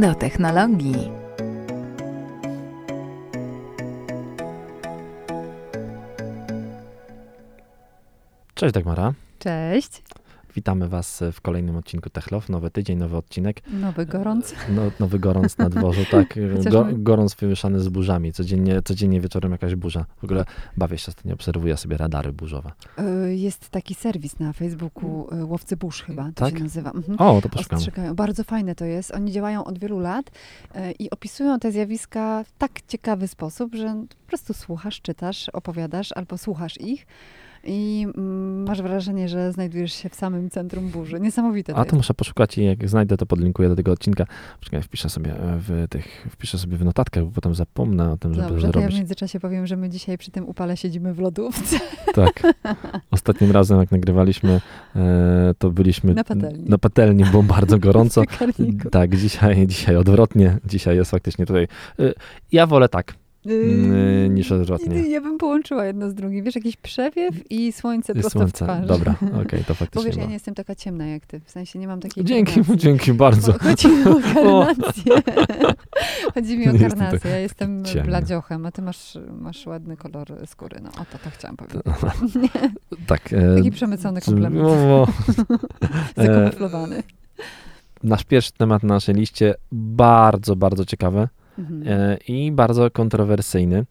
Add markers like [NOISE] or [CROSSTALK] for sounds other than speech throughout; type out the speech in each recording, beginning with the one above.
do technologii. Cześć Dagmara. Cześć. Witamy Was w kolejnym odcinku Techlow. Nowy tydzień, nowy odcinek. Nowy gorąc. No, nowy gorąc na dworzu, [LAUGHS] tak. Go, gorąc wymieszany z burzami. Codziennie, codziennie wieczorem jakaś burza. W ogóle bawię się ostatnio, obserwuję sobie radary burzowe. Y, Jest taki serwis na Facebooku, y, Łowcy Burz chyba to Tak? się nazywa. Mhm. O, to poszukam. Bardzo fajne to jest. Oni działają od wielu lat i opisują te zjawiska w tak ciekawy sposób, że po prostu słuchasz, czytasz, opowiadasz albo słuchasz ich i mm, masz wrażenie, że znajdujesz się w samym centrum burzy. Niesamowite to A jest. to muszę poszukać i jak znajdę, to podlinkuję do tego odcinka. Poczekaj, wpiszę sobie w tych, wpiszę sobie w notatkach, bo potem zapomnę o tym, żeby Dobrze, to ja w zrobić. międzyczasie powiem, że my dzisiaj przy tym upale siedzimy w lodówce. [LAUGHS] Tak. Ostatnim razem, jak nagrywaliśmy, e, to byliśmy Na patelni. na patelni, było bardzo [LAUGHS] gorąco. Tak, dzisiaj, dzisiaj odwrotnie. Dzisiaj jest faktycznie tutaj. y, Ja wolę tak, Y, y, niż odwrotnie. Ja bym połączyła jedno z drugim. Wiesz, jakiś przewiew i słońce Jest prosto słońce. w twarz. Dobra, [LAUGHS] okej, to Bo faktycznie. wiesz, ja nie jestem taka ciemna jak ty. W sensie nie mam takiej Dzięki, karnacji. [LAUGHS] dzięki bardzo. Bo Chodzi mi o [LAUGHS] karnację. Chodzi mi o karnację. Ja jestem ciemny. bladziochem, a ty masz, masz ładny kolor skóry. No, o to, to chciałam powiedzieć. Tak. e, Taki przemycony komplement. no, no. E, Zakamuflowany. Nasz pierwszy temat na naszej liście bardzo, bardzo ciekawy E, i bardzo kontrowersyjny.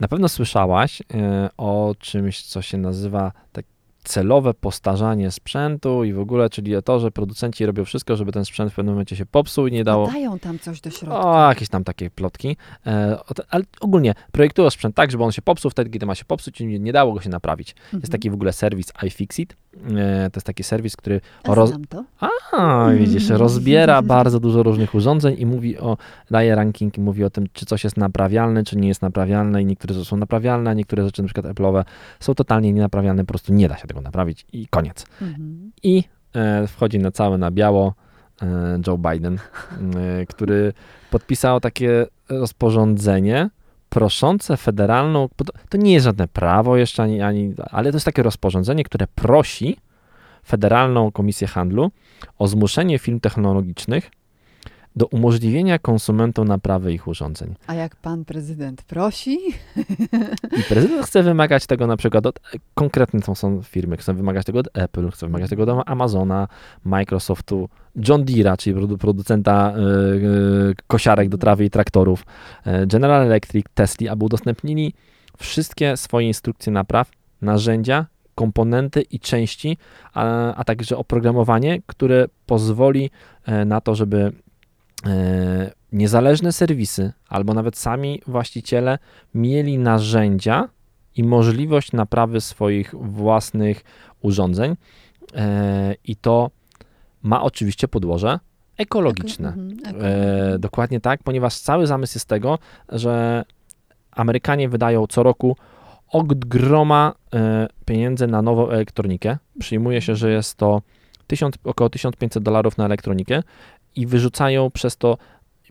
Na pewno słyszałaś e, o czymś, co się nazywa tak celowe postarzanie sprzętu i w ogóle, czyli to, że producenci robią wszystko, żeby ten sprzęt w pewnym momencie się popsuł i nie dało. Dodają tam coś do środka. O, jakieś tam takie plotki. E, ale ogólnie projektują sprzęt tak, żeby on się popsuł, wtedy, kiedy ma się popsuć i nie, dało go się naprawić. Mhm. Jest taki w ogóle serwis iFixit. E, to jest taki serwis, który A roz- to. a, widzisz, [LAUGHS] rozbiera bardzo dużo różnych urządzeń i mówi o, daje ranking i mówi o tym, czy coś jest naprawialne, czy nie jest naprawialne i niektóre rzeczy są naprawialne, a niektóre rzeczy, na przykład Apple'owe, są totalnie nienaprawialne, po prostu nie da się tego naprawić i koniec. Mhm. I e, wchodzi na całe na biało e, Joe Biden, e, który podpisał takie rozporządzenie proszące federalną, to nie jest żadne prawo jeszcze, ani, ani, ale to jest takie rozporządzenie, które prosi Federalną Komisję Handlu o zmuszenie firm technologicznych do umożliwienia konsumentom naprawy ich urządzeń. A jak pan prezydent prosi, I prezydent chce wymagać tego na przykład od konkretne to są firmy, chce wymagać tego od Apple, chce wymagać tego od Amazona, Microsoftu, John Deere'a, czyli produ- producenta e, e, kosiarek do trawy i traktorów, e, General Electric, Tesla, aby udostępnili wszystkie swoje instrukcje napraw, narzędzia, komponenty i części, a, a także oprogramowanie, które pozwoli na to, żeby niezależne serwisy albo nawet sami właściciele mieli narzędzia i możliwość naprawy swoich własnych urządzeń. E, I to ma oczywiście podłoże ekologiczne. Mhm, E, dokładnie tak, ponieważ cały zamysł jest tego, że Amerykanie wydają co roku od groma e, pieniędzy na nową elektronikę. Przyjmuje się, że jest to 1000, około 1500 dolarów na elektronikę i wyrzucają przez to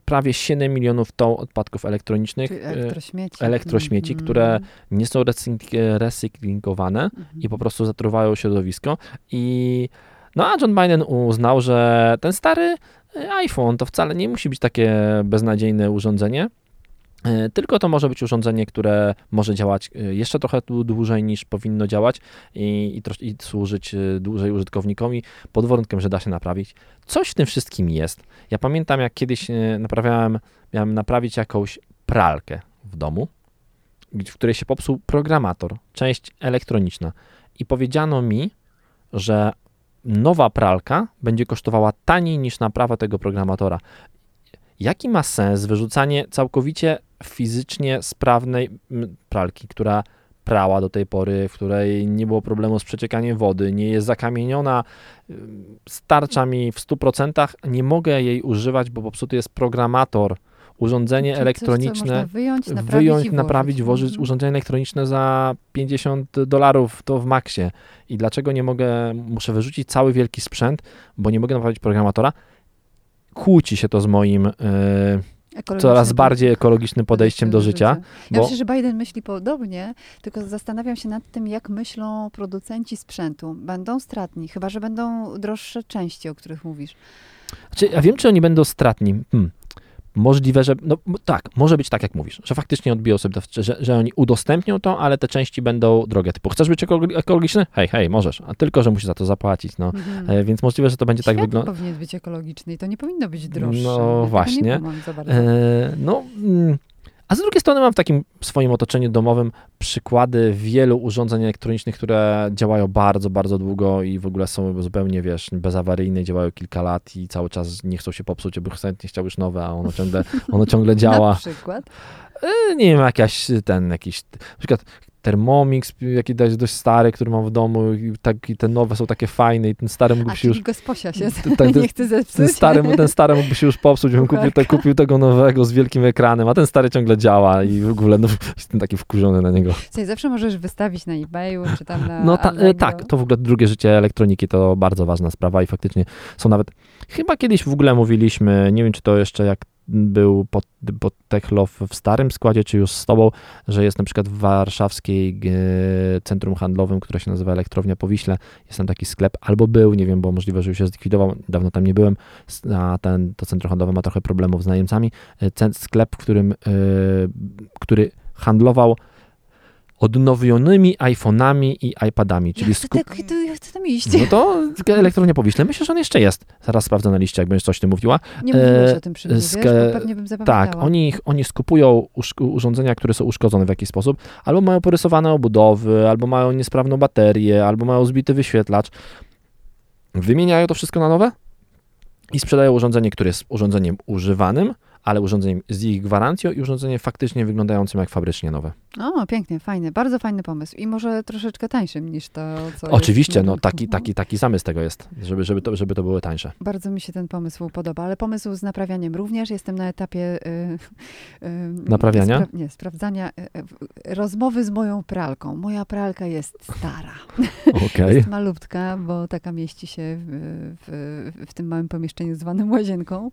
prawie 7 milionów ton odpadków elektronicznych. Czyli e, elektrośmieci. elektrośmieci, Mhm. które nie są recykl- recyklingowane Mhm. i po prostu zatruwają środowisko. I no a John Biden uznał, że ten stary e, iPhone to wcale nie musi być takie beznadziejne urządzenie. E, Tylko to może być urządzenie, które może działać e, jeszcze trochę dłu- dłużej niż powinno działać i, i, i służyć e, dłużej użytkownikowi, pod warunkiem, że da się naprawić. Coś w tym wszystkim jest. Ja pamiętam, jak kiedyś naprawiałem, miałem naprawić jakąś pralkę w domu, w której się popsuł programator, część elektroniczna. I powiedziano mi, że nowa pralka będzie kosztowała taniej niż naprawa tego programatora. Jaki ma sens wyrzucanie całkowicie fizycznie sprawnej pralki, która prała do tej pory, w której nie było problemu z przeciekaniem wody, nie jest zakamieniona, starcza mi w 100%, nie mogę jej używać, bo popsuty jest programator, urządzenie Czyli coś, elektroniczne można wyjąć, naprawić wyjąć, naprawić, włożyć Mhm. urządzenie elektroniczne za 50 dolarów, to w maksie. I dlaczego nie mogę, muszę wyrzucić cały wielki sprzęt, bo nie mogę naprawić programatora? Kłóci się to z moim, e, coraz bardziej ekologicznym podejściem do życia. Ja Bo, myślę, że Biden myśli podobnie, tylko zastanawiam się nad tym, jak myślą producenci sprzętu. Będą stratni, chyba że będą droższe części, o których mówisz. Znaczy, ja wiem, czy oni będą stratni. Hmm. Możliwe, że. No tak, może być tak, jak mówisz, że faktycznie odbiją sobie, to, że, że oni udostępnią to, ale te części będą drogie. Typu, chcesz być ekolo- ekologiczny? Hej, hej, możesz. A tylko, że musisz za to zapłacić. No. Mhm. E, więc możliwe, że to będzie tak Świat wyglądać. powinien być ekologiczny i to nie powinno być droższe. No Ja właśnie. E, no. Mm. A z drugiej strony mam w takim swoim otoczeniu domowym przykłady wielu urządzeń elektronicznych, które działają bardzo, bardzo długo i w ogóle są zupełnie, wiesz, bezawaryjne, działają kilka lat i cały czas nie chcą się popsuć, bo chętnie chciał już nowe, a ono ciągle, ono ciągle [LAUGHS] Na działa. przykład. E, Nie wiem, jakaś ten, jakiś, na przykład Thermomix, jakiś dość, stary, który mam w domu i, tak, i te nowe są takie fajne i ten stary mógłby A się już, gosposia się t- tak, [LAUGHS] nie chce zepsuć. ten stary, ten stary mógłby się już popsuć, bym kupił, te, kupił tego nowego z wielkim ekranem, a ten stary ciągle działa i w ogóle no, jestem taki wkurzony na niego. Słuchaj, zawsze możesz wystawić na eBayu, czy tam na No ta, e, tak, to w ogóle drugie życie elektroniki to bardzo ważna sprawa i faktycznie są nawet, chyba kiedyś w ogóle mówiliśmy, nie wiem czy to jeszcze jak był pod, pod Techlow w starym składzie, czy już z tobą, że jest na przykład w warszawskiej centrum handlowym, które się nazywa Elektrownia Powiśle, jest tam taki sklep, albo był, nie wiem, bo możliwe, że już się zlikwidował, dawno tam nie byłem, a ten, to centrum handlowe ma trochę problemów z najemcami, E, sklep, w którym, e, który handlował odnowionymi iPhone'ami i iPadami, czyli Ja chcę, tak, to, ja chcę tam iść. No to elektrownia Powiśle. Myślę, że on jeszcze jest. Zaraz sprawdzę na liście, jak będziesz coś ty mówiła. Nie mówiłeś e, o tym przy mnie, sk- wiesz, bo pewnie bym zapamiętała. Tak, oni, oni skupują urządzenia, które są uszkodzone w jakiś sposób, albo mają porysowane obudowy, albo mają niesprawną baterię, albo mają zbity wyświetlacz. Wymieniają to wszystko na nowe i sprzedają urządzenie, które jest urządzeniem używanym, ale urządzeniem z ich gwarancją i urządzeniem faktycznie wyglądającym jak fabrycznie nowe. O, pięknie, fajny, bardzo fajny pomysł. I może troszeczkę tańszym niż to, co Oczywiście, jest no taki, taki, taki zamysł tego jest, żeby, żeby, to, żeby to było tańsze. Bardzo mi się ten pomysł podoba, ale pomysł z naprawianiem również. Jestem na etapie y, y, Naprawiania? Spra- nie, sprawdzania y, y, rozmowy z moją pralką. Moja pralka jest stara. [LAUGHS] Okej. Jest malutka, bo taka mieści się w, w, w tym małym pomieszczeniu zwanym łazienką.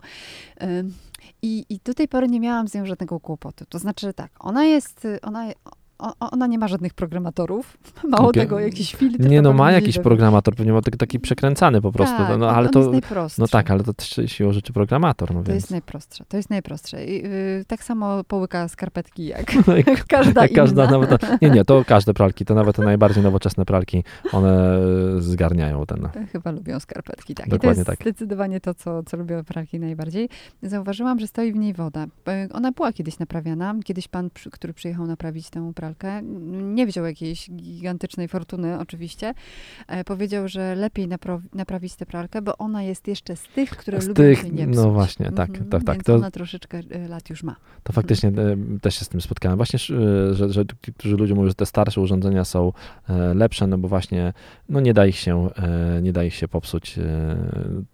I, I do tej pory nie miałam z nią żadnego kłopotu. To znaczy tak, ona jest, y, ona, o- ona nie ma żadnych programatorów. [LAUGHS] Mało Okej. tego, jakiś filtr. Nie, no ma jakiś programator, pewnie ma taki, taki przekręcany po prostu, Tak, no, ale to, jest najprostszy. no tak, ale to też siłą rzeczy programator, no To więc. jest najprostsze, to jest najprostsze. I, y, tak samo połyka skarpetki jak, [LAUGHS] Jak- [LAUGHS] jak każda jak inna. każda, nawet, nie, nie, to każde pralki, to nawet te najbardziej nowoczesne pralki, one e, zgarniają ten. Chyba lubią skarpetki, tak. I Dokładnie to jest tak. zdecydowanie to, co, co lubią pralki najbardziej. Zauważyłam, że stoi w niej woda. E, Ona była kiedyś naprawiana. Kiedyś pan, który przyjechał naprawić tę pralkę, n- nie wziął jakiejś gigantycznej fortuny oczywiście. E, powiedział, że lepiej naprawić tę pralkę, bo ona jest jeszcze z tych, które Z lubią tych, się nie no psuć. właśnie, tak, Mhm, tak, tak, Więc to- ona troszeczkę e, lat już ma. To faktycznie e, też się z tym spotkałem. Właśnie, że, że którzy ludzie mówią, że te starsze urządzenia są lepsze, no bo właśnie no nie da ich się, nie da ich się popsuć.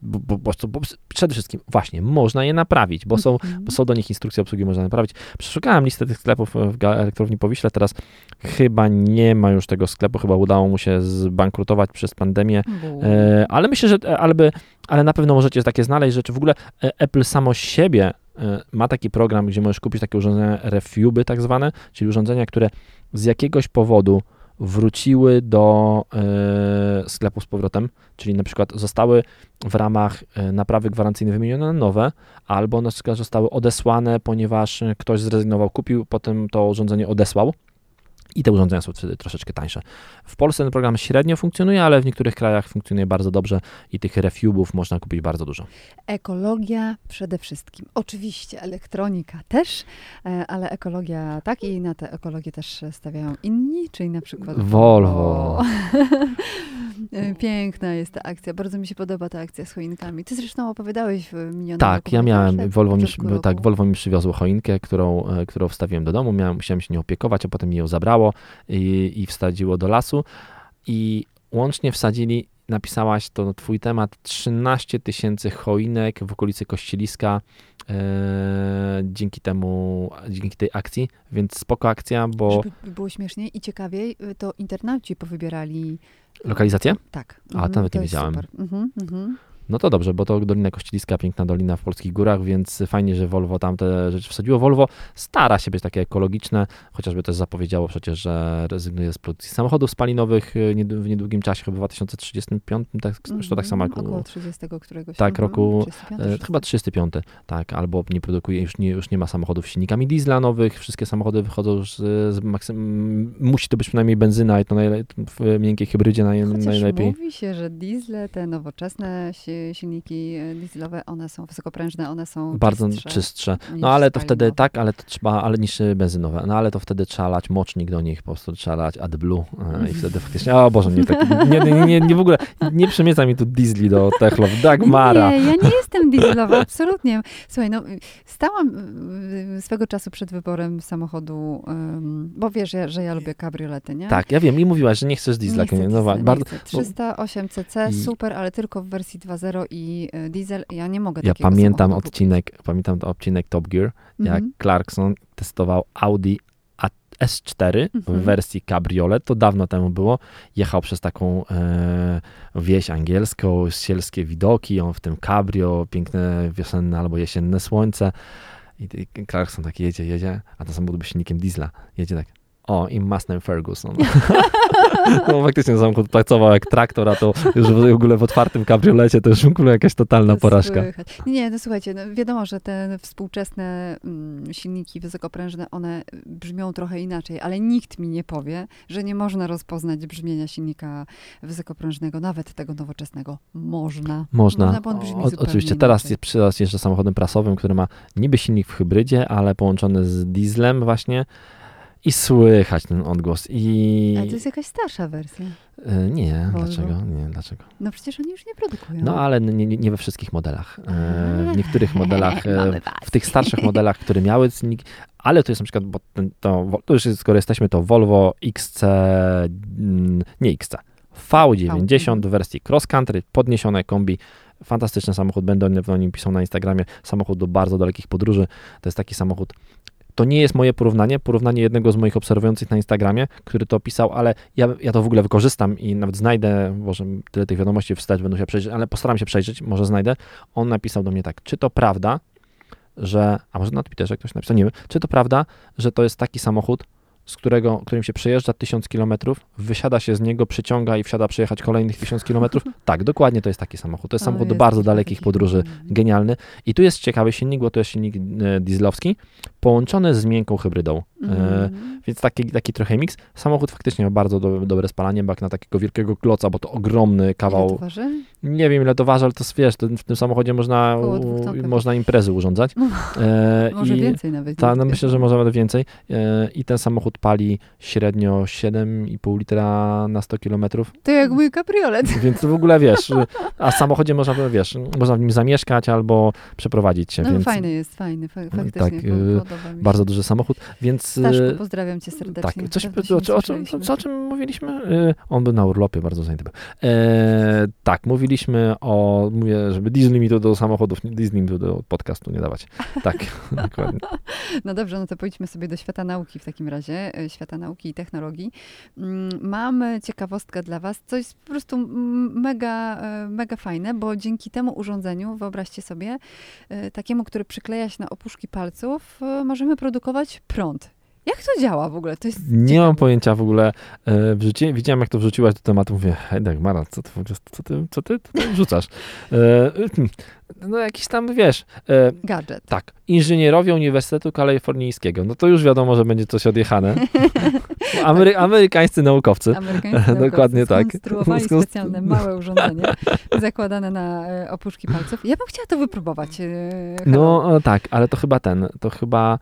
Bo, bo, bo, przede wszystkim właśnie można je naprawić, bo są, Mhm. bo są do nich instrukcje obsługi, można naprawić. Przeszukałem listę tych sklepów w elektrowni Powiśle, teraz chyba nie ma już tego sklepu, chyba udało mu się zbankrutować przez pandemię. E, ale myślę, że e, ale, by, ale na pewno możecie takie znaleźć rzeczy. W ogóle e, Apple samo siebie e, ma taki program, gdzie możesz kupić takie urządzenia refuby tak zwane, czyli urządzenia, które z jakiegoś powodu wróciły do e, sklepu z powrotem, czyli na przykład zostały w ramach naprawy gwarancyjnej wymienione na nowe, albo na przykład zostały odesłane, ponieważ ktoś zrezygnował, kupił, potem to urządzenie odesłał. I te urządzenia są wtedy troszeczkę tańsze. W Polsce ten program średnio funkcjonuje, ale w niektórych krajach funkcjonuje bardzo dobrze i tych refubów można kupić bardzo dużo. Ekologia przede wszystkim. Oczywiście elektronika też, e, ale ekologia tak i na tę ekologię też stawiają inni, czyli na przykład Volvo. [LAUGHS] E, Piękna jest ta akcja. Bardzo mi się podoba ta akcja z choinkami. Ty zresztą opowiadałeś w minionym Tak, ja miałem, Volvo mi, roku. tak, Volvo mi przywiozło choinkę, którą, e, którą wstawiłem do domu, miałem, musiałem się nią opiekować, a potem mi ją zabrało i, i wsadziło do lasu i łącznie wsadzili, napisałaś to twój temat, 13 tysięcy choinek w okolicy Kościeliska e, dzięki temu, dzięki tej akcji, więc spoko akcja, bo Żeby było śmieszniej i ciekawiej, y, to internauci powybierali lokalizację? Tak. A, to nawet nie wiedziałem. Mhm, mhm. No to dobrze, bo to Dolina Kościeliska, piękna dolina w polskich górach, więc fajnie, że Volvo tam te rzeczy wsadziło. Volvo stara się być takie ekologiczne, chociażby też zapowiedziało przecież, że rezygnuje z produkcji samochodów spalinowych y, w niedługim czasie, chyba w 2035, tak, zresztą tak samo jak Około u, 30 któregoś. Tak, mhm, roku, 35, E, chyba 35, tak, albo nie produkuje, już nie, już nie ma samochodów z silnikami dieslanowych, wszystkie samochody wychodzą już z, z maksym, musi to być przynajmniej benzyna i to najle, w miękkiej hybrydzie naj, najlepiej. mówi się, że diesle, te nowoczesne si- silniki e, dieselowe, one są wysokoprężne, one są Bardzo czystsze czystsze. No ale to wtedy spalinowe. tak, ale to trzeba, ale niż benzynowe. No ale to wtedy trzeba lać mocznik do nich, po prostu trzeba lać AdBlue e, i wtedy faktycznie, o Boże, nie, tak, nie, nie, nie, nie w ogóle, nie przemyca mi tu diesli do Techlow, Dagmara. Nie, ja nie jestem dieselowa, absolutnie. Słuchaj, no stałam y, swego czasu przed wyborem samochodu, bo wiesz, że, że ja lubię kabriolety, nie? Tak, ja wiem i mówiłaś, że nie chcesz diesla. Nie chcę no, diesla, nie bardzo, chcę. 308 cc, super, ale tylko w wersji 2.0 i y, diesel. Ja nie mogę ja pamiętam odcinek, pamiętam odcinek Top Gear, kupić. jak Mhm. Clarkson testował Audi A- S4 Mhm. w wersji cabriolet, to dawno temu było, jechał przez taką e, wieś angielską, sielskie widoki, on w tym cabrio, piękne wiosenne albo jesienne słońce i, i Clarkson tak jedzie, jedzie, a ten samochód był silnikiem diesla, jedzie tak, o i Massey Ferguson. [LAUGHS] no faktycznie samochód pracował jak traktor, a to już w ogóle w otwartym kabriolecie to już w ogóle jakaś totalna To porażka. słychać. Nie, no słuchajcie, no wiadomo, że te współczesne mm, silniki wysokoprężne, one brzmią trochę inaczej, ale nikt mi nie powie, że nie można rozpoznać brzmienia silnika wysokoprężnego, nawet tego nowoczesnego. Można. Można. bo on brzmi O, oczywiście teraz, jest, teraz jeżdżę samochodem prasowym, który ma niby silnik w hybrydzie, ale połączony z dieslem właśnie i słychać ten odgłos. I Ale to jest jakaś starsza wersja. E, nie, Volvo. dlaczego? Nie, dlaczego? No przecież oni już nie produkują. No ale nie, nie, nie we wszystkich modelach. E, W niektórych modelach, e, w tych starszych modelach, które miały silnik, ale to jest na przykład, bo ten, to, to już skoro jesteśmy, to Volvo XC, mm, nie XC, V90 w wersji cross country, podniesione kombi, fantastyczny samochód, będę o nim pisał na Instagramie, samochód do bardzo dalekich podróży, to jest taki samochód, to nie jest moje porównanie, porównanie jednego z moich obserwujących na Instagramie, który to opisał, ale ja, ja to w ogóle wykorzystam i nawet znajdę, może tyle tych wiadomości wstać będę się przejrzeć, ale postaram się przejrzeć, może znajdę. On napisał do mnie tak, czy to prawda, że, a może na Twitterze ktoś napisał, nie wiem, czy to prawda, że to jest taki samochód, z którego, którym się przejeżdża 1000 km, wysiada się z niego, przyciąga i wsiada przejechać kolejnych 1000 km. [LAUGHS] Tak, dokładnie to jest taki samochód. To jest O, samochód do bardzo dalekich podróży, genialny. I tu jest ciekawy silnik, bo to jest silnik e, dieslowski, połączony z miękką hybrydą. E, Mhm. więc taki, taki trochę miks. Samochód faktycznie ma bardzo do, dobre spalanie, bo jak na takiego wielkiego kloca, bo to ogromny Ile to kawał. waży? Nie wiem ile to waży, ale to wiesz, w tym samochodzie można, można imprezy urządzać. E, Może i- więcej nawet. ta, no myślę, że może nawet więcej. E, I ten samochód pali średnio 7,5 litra na 100 km, To jak mój kabriolet. [LAUGHS] więc w ogóle wiesz, a w samochodzie można, wiesz, można w nim zamieszkać albo przeprowadzić się, No więc fajny jest, fajny, fa- faktycznie. tak, y, mi bardzo duży samochód, więc... Staszku, e, pozdrawiam cię serdecznie. Tak, coś, o, o, o, o czym mówiliśmy? E, On był na urlopie, bardzo zajęty był. E, tak, mówiliśmy o, mówię, żeby diesel limitu do samochodów, diesel limitu do podcastu nie dawać. Tak, [LAUGHS] dokładnie. [LAUGHS] No dobrze, no to pójdźmy sobie do świata nauki w takim razie, e, świata nauki i technologii. Mm, Mamy ciekawostkę dla Was, coś po prostu mega, e, mega fajne, bo dzięki temu urządzeniu, wyobraźcie sobie, e, takiemu, który przykleja się na opuszki palców, możemy produkować prąd. Jak to działa w ogóle? To jest Nie mam ciekawe. pojęcia w ogóle. E, wrzuci, widziałem, jak to wrzuciłaś do tematu. Mówię, hej, Dagmara, co ty, co ty, co ty tutaj [LAUGHS] wrzucasz? E, hmm, no jakiś tam, wiesz, e, Gadżet. tak, inżynierowie Uniwersytetu Kalifornijskiego. No to już wiadomo, że będzie coś odjechane. [LAUGHS] Amery, amerykańscy naukowcy. Amerykańscy [LAUGHS] Dokładnie naukowcy tak. Skonstruowali Skonstru- specjalne małe urządzenie zakładane na e, opuszki palców. Ja bym chciała to wypróbować. Halo. No tak, ale to chyba ten, to chyba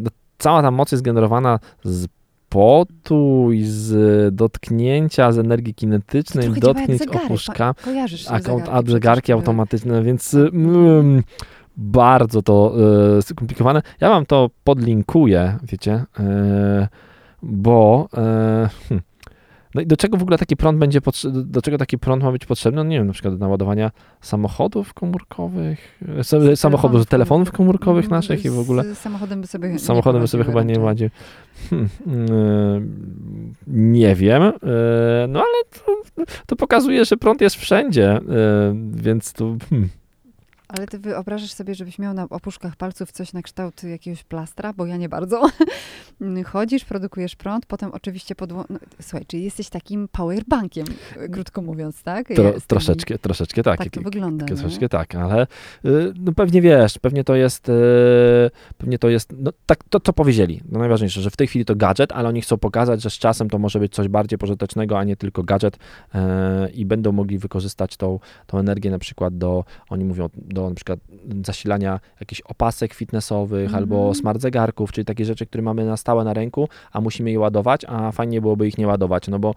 no, cała ta moc jest generowana z potu i z dotknięcia, z energii kinetycznej, dotknięć opuszka, a, zegarki, a zegarki automatyczne, więc y, mm, bardzo to e, skomplikowane. Ja wam to podlinkuję, wiecie, e, bo hmm, no i do czego w ogóle taki prąd będzie potrzebny, do czego taki prąd ma być potrzebny? No nie wiem, na przykład do naładowania samochodów komórkowych, e, sa- samochodów, telefonów komórkowych Mm, naszych i w ogóle Z samochodem by sobie samochodem by sobie chyba poradziły nie raczej. ładził. Hmm, e, nie wiem, e, no ale to, to pokazuje, że prąd jest wszędzie, e, więc tu... Hmm. Ale ty wyobrażasz sobie, żebyś miał na opuszkach palców coś na kształt jakiegoś plastra, bo ja nie bardzo. [LAUGHS] Chodzisz, produkujesz prąd, potem oczywiście podło... No, słuchaj, czyli jesteś takim powerbankiem, krótko mówiąc, tak? Tro, troszeczkę, troszeczkę tak. Tak to wygląda. Troszeczkę tak, ale y, no pewnie wiesz, pewnie to jest, y, pewnie to jest, no tak, to co powiedzieli, no najważniejsze, że w tej chwili to gadżet, ale oni chcą pokazać, że z czasem to może być coś bardziej pożytecznego, a nie tylko gadżet y, i będą mogli wykorzystać tą, tą energię na przykład do, oni mówią, do na przykład zasilania jakichś opasek fitnessowych Mhm. albo smart zegarków, czyli takie rzeczy, które mamy na stałe na ręku, a musimy je ładować, a fajnie byłoby ich nie ładować, no bo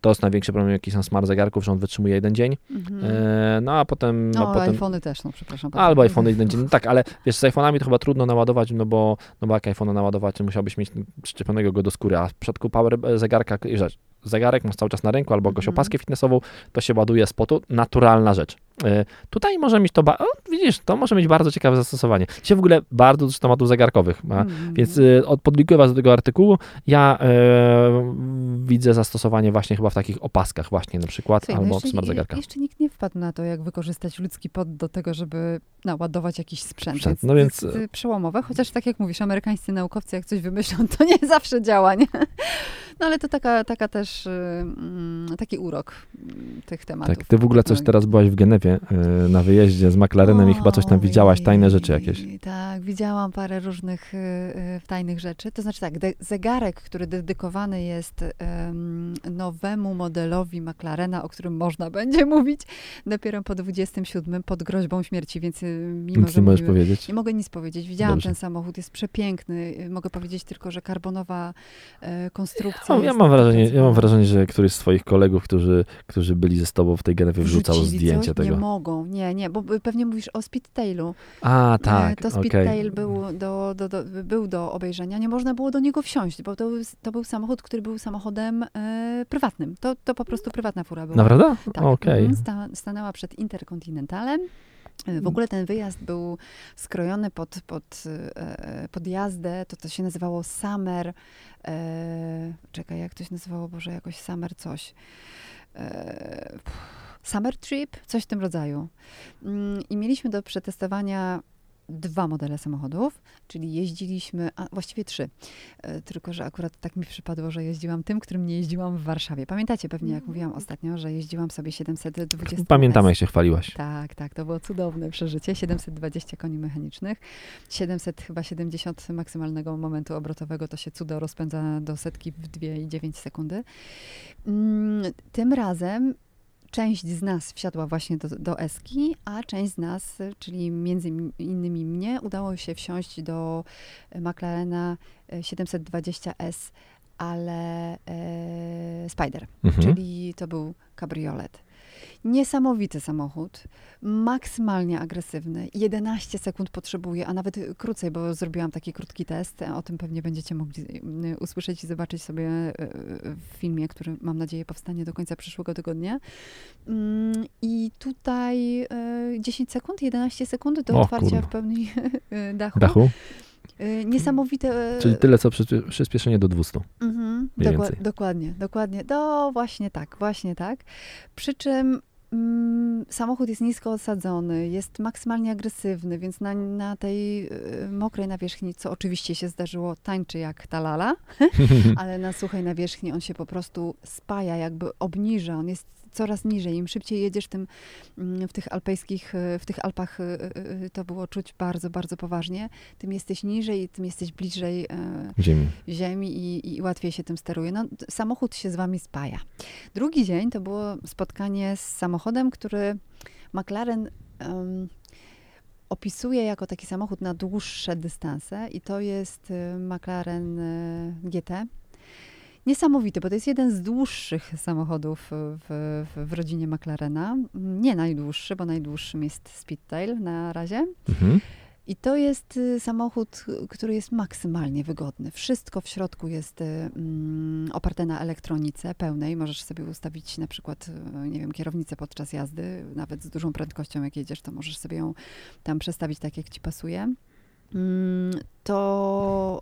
to jest największy problem, jaki są smart zegarków, że on wytrzymuje jeden dzień, e, no a potem... No, a potem iPhony też, no przepraszam. bardzo. Albo iPhone jeden dzień. No tak, ale wiesz, z iPhone'ami to chyba trudno naładować, no bo, no bo jak iPhone'a naładować, to musiałbyś mieć przyczepionego go do skóry, a w przypadku power e, zegarka, rzecz, zegarek masz cały czas na ręku albo jakąś Mhm. opaskę fitnessową, to się ładuje z potu, naturalna rzecz. E, Tutaj może mieć to, o, widzisz, to może mieć bardzo ciekawe zastosowanie. Dzisiaj w ogóle bardzo dużo tematów zegarkowych, a, Mhm. więc od- podlinkuję was do tego artykułu. Ja e, widzę zastosowanie właśnie chyba w takich opaskach właśnie na przykład, Słuchaj, no albo w jeszcze, smart zegarkach. jeszcze nikt nie wpadł na to, jak wykorzystać ludzki pod do tego, żeby naładować jakiś sprzęt. Sprzęt, Więc no więc- y, przełomowe, chociaż tak jak mówisz, amerykańscy naukowcy jak coś wymyślą, to nie zawsze działa, nie? No ale to taka, taka też, y, mm, taki urok mm, tych tematów. Tak, ty w ogóle coś technologii. teraz byłaś w Genewie y, na wyjeździe z McLarenem i chyba coś tam widziałaś, tajne rzeczy jakieś. Tak, widziałam parę różnych y, y, tajnych rzeczy. To znaczy tak, zegarek, który dedykowany jest em, nowemu modelowi McLarena, o którym można będzie mówić dopiero po 27 pod groźbą śmierci, więc mimo, Nic że nie możesz powiedzieć. nie mogę nic powiedzieć. Widziałam Dobrze. ten samochód, jest przepiękny. Mogę powiedzieć tylko, że karbonowa e, konstrukcja ja, jest mam wrażenie, ja mam wrażenie, że któryś z twoich kolegów, którzy, którzy byli ze tobą w tej Genewie, wrzucał zdjęcie coś? tego. Mogą, nie, nie, bo pewnie mówisz o Speedtailu. A, E, tak, To. Speedtail był, do, do, do, był do obejrzenia. Nie można było do niego wsiąść, bo to, był- to był samochód, który był samochodem e, prywatnym. To, to po prostu prywatna fura była. Naprawdę? Tak. Okej. Mhm, Sta, stanęła przed Interkontynentalem. E, W ogóle ten wyjazd był skrojony pod, pod, pod jazdę, to to się nazywało Summer, e, czekaj, jak to się nazywało, Boże, jakoś Summer coś. E, summer Trip, coś w tym rodzaju. Mm, I mieliśmy do przetestowania dwa modele samochodów, czyli jeździliśmy, a właściwie trzy. E, Tylko, że akurat tak mi przypadło, że jeździłam tym, którym nie jeździłam w Warszawie. Pamiętacie pewnie, jak mówiłam ostatnio, że jeździłam sobie 720 Pamiętam, S. jak się chwaliłaś. Tak, tak, to było cudowne przeżycie. 720 koni mechanicznych, 700 chyba 70 maksymalnego momentu obrotowego, to się cudo rozpędza do setki w 2,9 sekundy. Mm, Tym razem część z nas wsiadła właśnie do, do Eski, a część z nas, czyli między innymi mnie, udało się wsiąść do e, McLarena e, 720S, ale e, Spider Mhm. czyli to był kabriolet. Niesamowity samochód, maksymalnie agresywny. 11 sekund potrzebuje, a nawet krócej, bo zrobiłam taki krótki test. O tym pewnie będziecie mogli y, usłyszeć i zobaczyć sobie y, w filmie, który mam nadzieję powstanie do końca przyszłego tygodnia. Mm, I tutaj y, 10 sekund, 11 sekund do O otwarcia kurwa. w pełni [LAUGHS] y, dachu. Dachu? Y, Niesamowite. y, Czyli tyle, co przyspie- przyspieszenie do 200. Mhm, Mniej dokła- więcej. dokładnie, dokładnie. No właśnie tak, właśnie tak. Przy czym samochód jest nisko osadzony, jest maksymalnie agresywny, więc na, na tej y, mokrej nawierzchni, co oczywiście się zdarzyło, tańczy jak ta lala, [LAUGHS] [LAUGHS] ale na suchej nawierzchni on się po prostu spaja, jakby obniża, on jest coraz niżej. Im szybciej jedziesz tym, mm, w tych alpejskich, y, w tych Alpach, y, y, to było czuć bardzo, bardzo poważnie, tym jesteś niżej, tym jesteś bliżej Ziemi. ziemi i, i łatwiej się tym steruje. No, samochód się z wami spaja. Drugi dzień to było spotkanie z samochodem, który McLaren em, opisuje jako taki samochód na dłuższe dystanse i to jest McLaren GT. Niesamowity, bo to jest jeden z dłuższych samochodów w, w, w rodzinie McLarena. Nie najdłuższy, bo najdłuższym jest Speedtail na razie. Mhm. I to jest y, samochód, który jest maksymalnie wygodny. Wszystko w środku jest y, mm, oparte na elektronice pełnej. Możesz sobie ustawić na przykład, y, nie wiem, kierownicę podczas jazdy, nawet z dużą prędkością jak jedziesz, to możesz sobie ją tam przestawić tak, jak ci pasuje. Mm, to,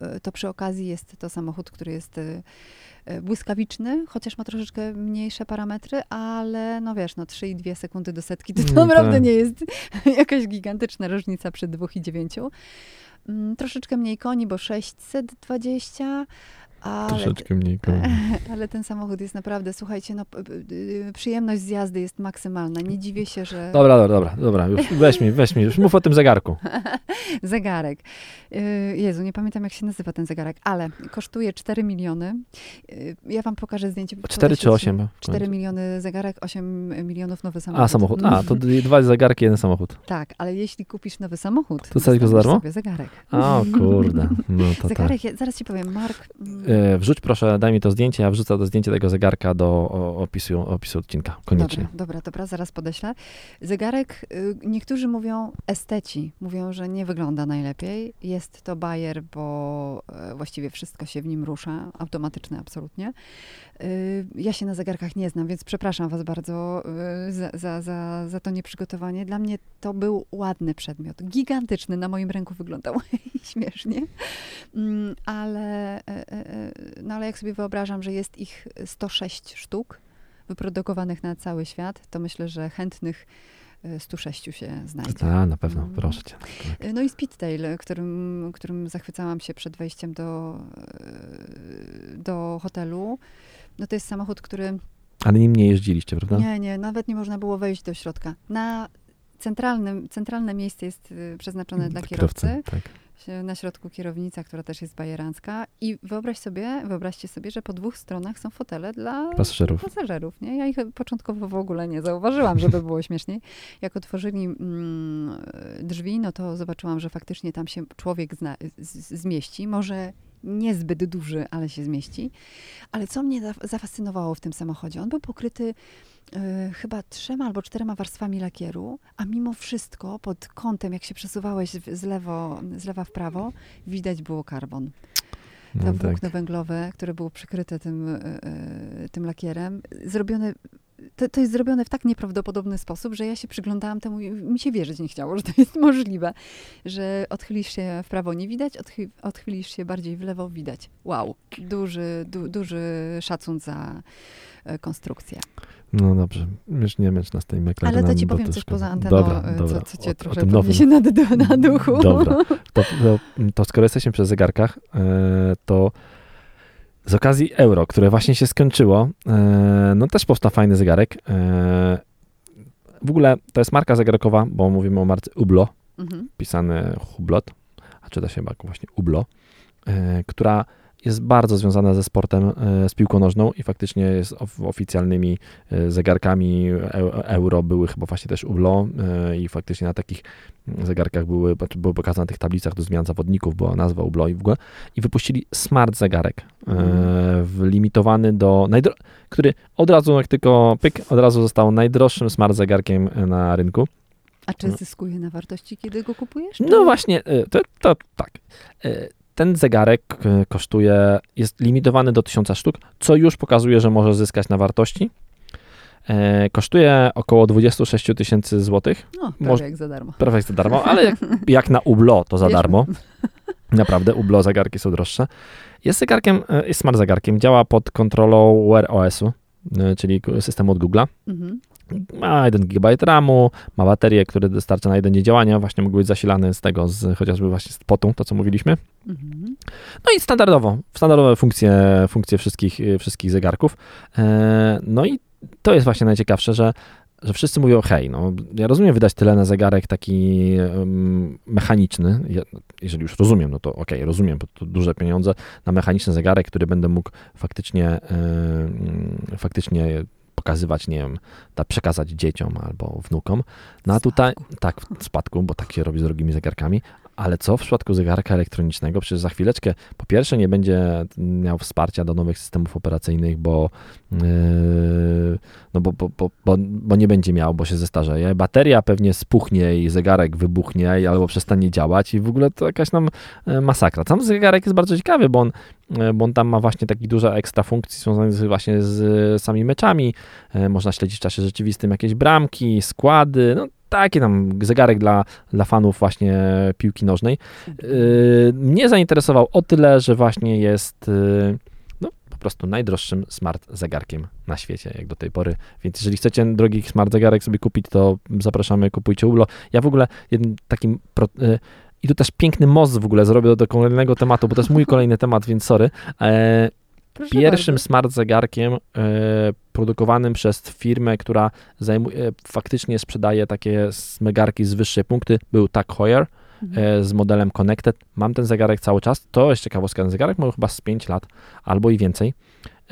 e, to przy okazji jest to samochód, który jest e, e, błyskawiczny, chociaż ma troszeczkę mniejsze parametry, ale no wiesz, no 3,2 sekundy do setki to, to Mm, naprawdę tak. nie jest [LAUGHS] jakaś gigantyczna różnica przy 2,9. Mm, Troszeczkę mniej koni, bo 620, ale, Troszeczkę mniej. koni. [LAUGHS] ale ten samochód jest naprawdę, słuchajcie, no, y, przyjemność z jazdy jest maksymalna. Nie dziwię się, że Dobra, dobra, dobra, dobra, już weź mi, weź mi, już mów o tym zegarku. [LAUGHS] zegarek. Y, Jezu, nie pamiętam jak się nazywa ten zegarek, ale kosztuje 4 miliony. Y, Ja wam pokażę zdjęcie. 4 czy 8? 4 miliony zegarek, 8 milionów nowy samochód. A, samochód. A, to dwa zegarki, jeden samochód. Tak, ale jeśli kupisz nowy samochód, To tylko za darmo? sobie zegarek. O kurde, no to [LAUGHS] tak. zegarek, ja, zaraz ci powiem, Mark. E, Wrzuć proszę, daj mi to zdjęcie, ja wrzucę to zdjęcie tego zegarka do opisu, opisu odcinka, koniecznie. Dobra, dobra, dobra, zaraz podeślę. Zegarek, y, niektórzy mówią esteci, mówią, że nie wygląda najlepiej. Jest to bajer, bo e, właściwie wszystko się w nim rusza, automatyczne absolutnie. Y, Ja się na zegarkach nie znam, więc przepraszam was bardzo y, za, za, za, za to nieprzygotowanie. Dla mnie to był ładny przedmiot, gigantyczny, na moim ręku wyglądał [LAUGHS] śmiesznie, Mm, ale, e, no ale jak sobie wyobrażam, że jest ich 106 sztuk, wyprodukowanych na cały świat, to myślę, że chętnych y, 106 się znajdzie. A, na pewno, Mm. proszę cię. Y, No i Speedtail, którym, którym zachwycałam się przed wejściem do, y, do hotelu. No to jest samochód, który... Ale nim nie jeździliście, prawda? Nie, nie, nawet nie można było wejść do środka. Na centralnym, centralne miejsce jest przeznaczone dla kierowcy. Tak. Na środku kierownica, która też jest bajerancka. I wyobraź sobie, wyobraźcie sobie, że po dwóch stronach są fotele dla Pasażerów. pasażerów. Nie? Ja ich początkowo w ogóle nie zauważyłam, żeby było śmieszniej. Jak otworzyli mm, drzwi, no to zobaczyłam, że faktycznie tam się człowiek zna, z, zmieści. Może niezbyt duży, ale się zmieści. Ale co mnie za- zafascynowało w tym samochodzie? On był pokryty e, chyba trzema albo czterema warstwami lakieru, a mimo wszystko pod kątem, jak się przesuwałeś z, lewo, z lewa w prawo, widać było karbon to No, włókno tak. węglowe, które było przykryte tym, e, tym lakierem, zrobione, to, to jest zrobione w tak nieprawdopodobny sposób, że ja się przyglądałam temu i mi się wierzyć nie chciało, [LAUGHS] że to jest możliwe, że odchylisz się w prawo nie widać, odchy, odchylisz się bardziej w lewo widać. Wow, duży, du, duży szacun za e, konstrukcję. No dobrze, już nie męcz nas Ale McLarenami. to ci powiem coś szkoda. poza anteną, Dobra, e, dobra. co, co cię o, trochę o podniesie na, na duchu. Dobra. To, to, to skoro jesteśmy przy zegarkach, e, to z okazji euro, które właśnie się skończyło, e, no też powstał fajny zegarek. E, w ogóle to jest marka zegarkowa, bo mówimy o marce Ublo, Mhm. pisany Hublot, a czyta się chyba właśnie Ublo, e, która jest bardzo związana ze sportem, e, z piłką nożną i faktycznie jest of, oficjalnymi e, zegarkami eu, euro były chyba właśnie też Ublo e, i faktycznie na takich zegarkach były, były pokazane na tych tablicach do zmian zawodników, była nazwa Ublo i w ogóle i wypuścili smart zegarek e, w- limitowany do, który od razu jak tylko pyk, od razu został najdroższym smart zegarkiem e, na rynku. A czy zyskuje na wartości, kiedy go kupujesz? No właśnie, to, to tak. Ten zegarek y, kosztuje, jest limitowany do 1000 sztuk, co już pokazuje, że może zyskać na wartości. E, Kosztuje około 26 tysięcy złotych, No, prawie Moż- jak za darmo. prawie za darmo, ale jak, [LAUGHS] jak na Ublo to za Wiesz- darmo. [LAUGHS] Naprawdę, Ublo zegarki są droższe. Jest zegarkiem, y, jest smart zegarkiem, działa pod kontrolą Wear OS-u, y, czyli systemu od Google'a. Mhm. Ma 1 GB RAMu, ma baterię, które dostarcza na jeden dzień działania, właśnie mógł być zasilany z tego, z, chociażby właśnie z potu, to co mówiliśmy. Mhm. No i standardowo, standardowe funkcje, funkcje wszystkich, wszystkich zegarków. E, No i to jest właśnie najciekawsze, że, że wszyscy mówią, hej, no ja rozumiem wydać tyle na zegarek taki mechaniczny, ja, jeżeli już rozumiem, no to okej, rozumiem, bo to duże pieniądze na mechaniczny zegarek, który będę mógł faktycznie, e, mm, faktycznie pokazywać, nie wiem, da przekazać dzieciom albo wnukom. No a tutaj, tak, w spadku, bo tak się robi z drogimi zegarkami, ale co w przypadku zegarka elektronicznego? Przecież za chwileczkę, po pierwsze, nie będzie miał wsparcia do nowych systemów operacyjnych, bo, yy, no bo, bo, bo, bo, bo nie będzie miał, bo się zestarzeje. Bateria pewnie spuchnie i zegarek wybuchnie albo przestanie działać i w ogóle to jakaś nam e, masakra. Sam zegarek jest bardzo ciekawy, bo on, e, bo on tam ma właśnie taki dużo ekstra funkcji związanych właśnie z samymi meczami. E, Można śledzić w czasie rzeczywistym jakieś bramki, składy, no taki tam zegarek dla, dla fanów właśnie piłki nożnej. Yy, mnie zainteresował o tyle, że właśnie jest yy, no, po prostu najdroższym smart zegarkiem na świecie, jak do tej pory. Więc jeżeli chcecie drogi smart zegarek sobie kupić, to zapraszamy, kupujcie Ulo. Ja w ogóle jednym takim... Pro, yy, i tu też piękny most w ogóle zrobię do kolejnego tematu, bo to jest mój [LAUGHS] kolejny temat, więc sorry. E, Proszę Pierwszym bardzo. smart zegarkiem produkowanym przez firmę, która zajmuje, e, faktycznie sprzedaje takie zegarki z wyższej punkty, był Tag Heuer Mhm. e, z modelem Connected. Mam ten zegarek cały czas. To jest ciekawostka. Ten zegarek ma chyba z 5 lat albo i więcej.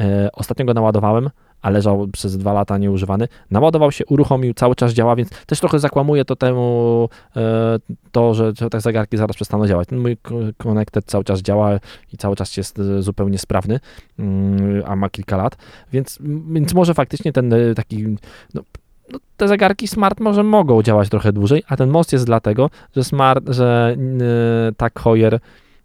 E, ostatnio go naładowałem, a leżał przez dwa lata nieużywany. Naładował się, uruchomił, cały czas działa, więc też trochę zakłamuje to temu e, to, że, te zegarki zaraz przestaną działać. Ten mój ko- Connected cały czas działa i cały czas jest e, zupełnie sprawny, mm, a ma kilka lat, więc, więc może faktycznie ten e, taki no, no, te zegarki smart może mogą działać trochę dłużej, a ten most jest dlatego, że smart, że yy, tak Heuer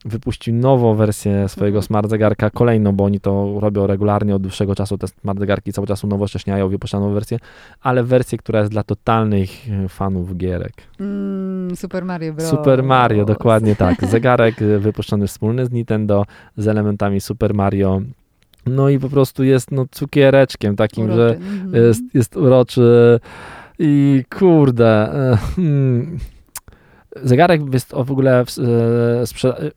wypuścił nową wersję swojego Mhm. smart zegarka, kolejną, bo oni to robią regularnie od dłuższego czasu, te smart zegarki cały czas unowocześniają, wypuszczają nową wersję, ale wersję, która jest dla totalnych fanów gierek. Mm, Super Mario Bros. Super Mario, dokładnie tak. Zegarek e, wypuszczony wspólny z Nintendo z elementami Super Mario. No i po prostu jest no, cukiereczkiem takim, że Uroczy. Mhm. jest, jest uroczy i kurde. e, hmm. Zegarek jest w ogóle w, sprze-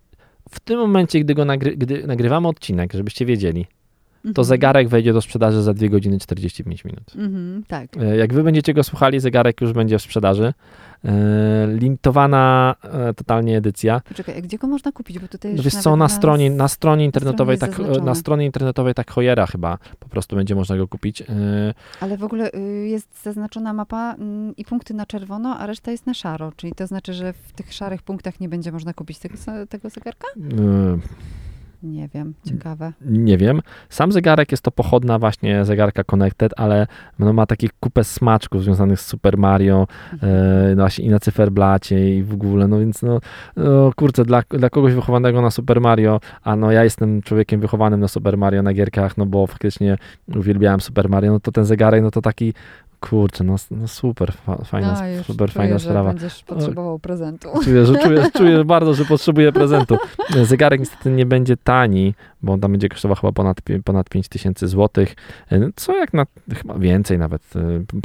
w tym momencie, gdy go nagry- gdy nagrywamy odcinek, żebyście wiedzieli, to Mhm. zegarek wejdzie do sprzedaży za 2 godziny 45 minut. Mhm, tak. E, Jak wy będziecie go słuchali, zegarek już będzie w sprzedaży. E, Limitowana e, totalnie edycja. Poczekaj, gdzie go można kupić? Bo tutaj No wiesz co, na stronie, na stronie internetowej, jest tak, zaznaczone. na stronie internetowej tak Hojera chyba po prostu będzie można go kupić. Ale w ogóle y, jest zaznaczona mapa mm, i punkty na czerwono, a reszta jest na szaro. Czyli to znaczy, że w tych szarych punktach nie będzie można kupić tego, tego zegarka? e, Nie wiem, ciekawe. Nie wiem. Sam zegarek jest to pochodna właśnie zegarka Connected, ale no ma takie kupę smaczków związanych z Super Mario Mhm. e, no właśnie i na cyferblacie i w ogóle, no więc no, no kurczę, dla, dla kogoś wychowanego na Super Mario, a no ja jestem człowiekiem wychowanym na Super Mario na gierkach, no bo faktycznie uwielbiałem Super Mario, no to ten zegarek, no to taki kurczę, no, no super, fa, fajna, A, super czuję, fajna że sprawa. będziesz potrzebował prezentu. Czuję, że czuję, [LAUGHS] czuję bardzo, że potrzebuję prezentu. [LAUGHS] Zegarek niestety nie będzie tani, bo on tam będzie kosztował chyba ponad, ponad 5 tysięcy złotych, E, co jak na, chyba więcej nawet, e,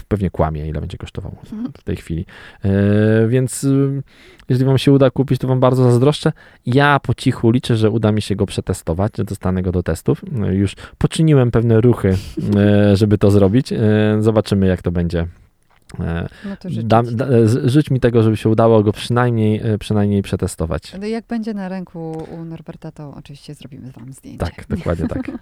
pewnie kłamie, ile będzie kosztował w tej chwili. E, Więc y, jeżeli wam się uda kupić, to wam bardzo zazdroszczę. Ja po cichu liczę, że uda mi się go przetestować, że dostanę go do testów. No Już poczyniłem pewne ruchy, żeby to zrobić. Zobaczymy, jak to będzie. E, No da, życz mi tego, żeby się udało go przynajmniej, e, przynajmniej przetestować. Ale Jak będzie na ręku u Norberta, to oczywiście zrobimy wam zdjęcie. Tak, dokładnie tak. [LAUGHS]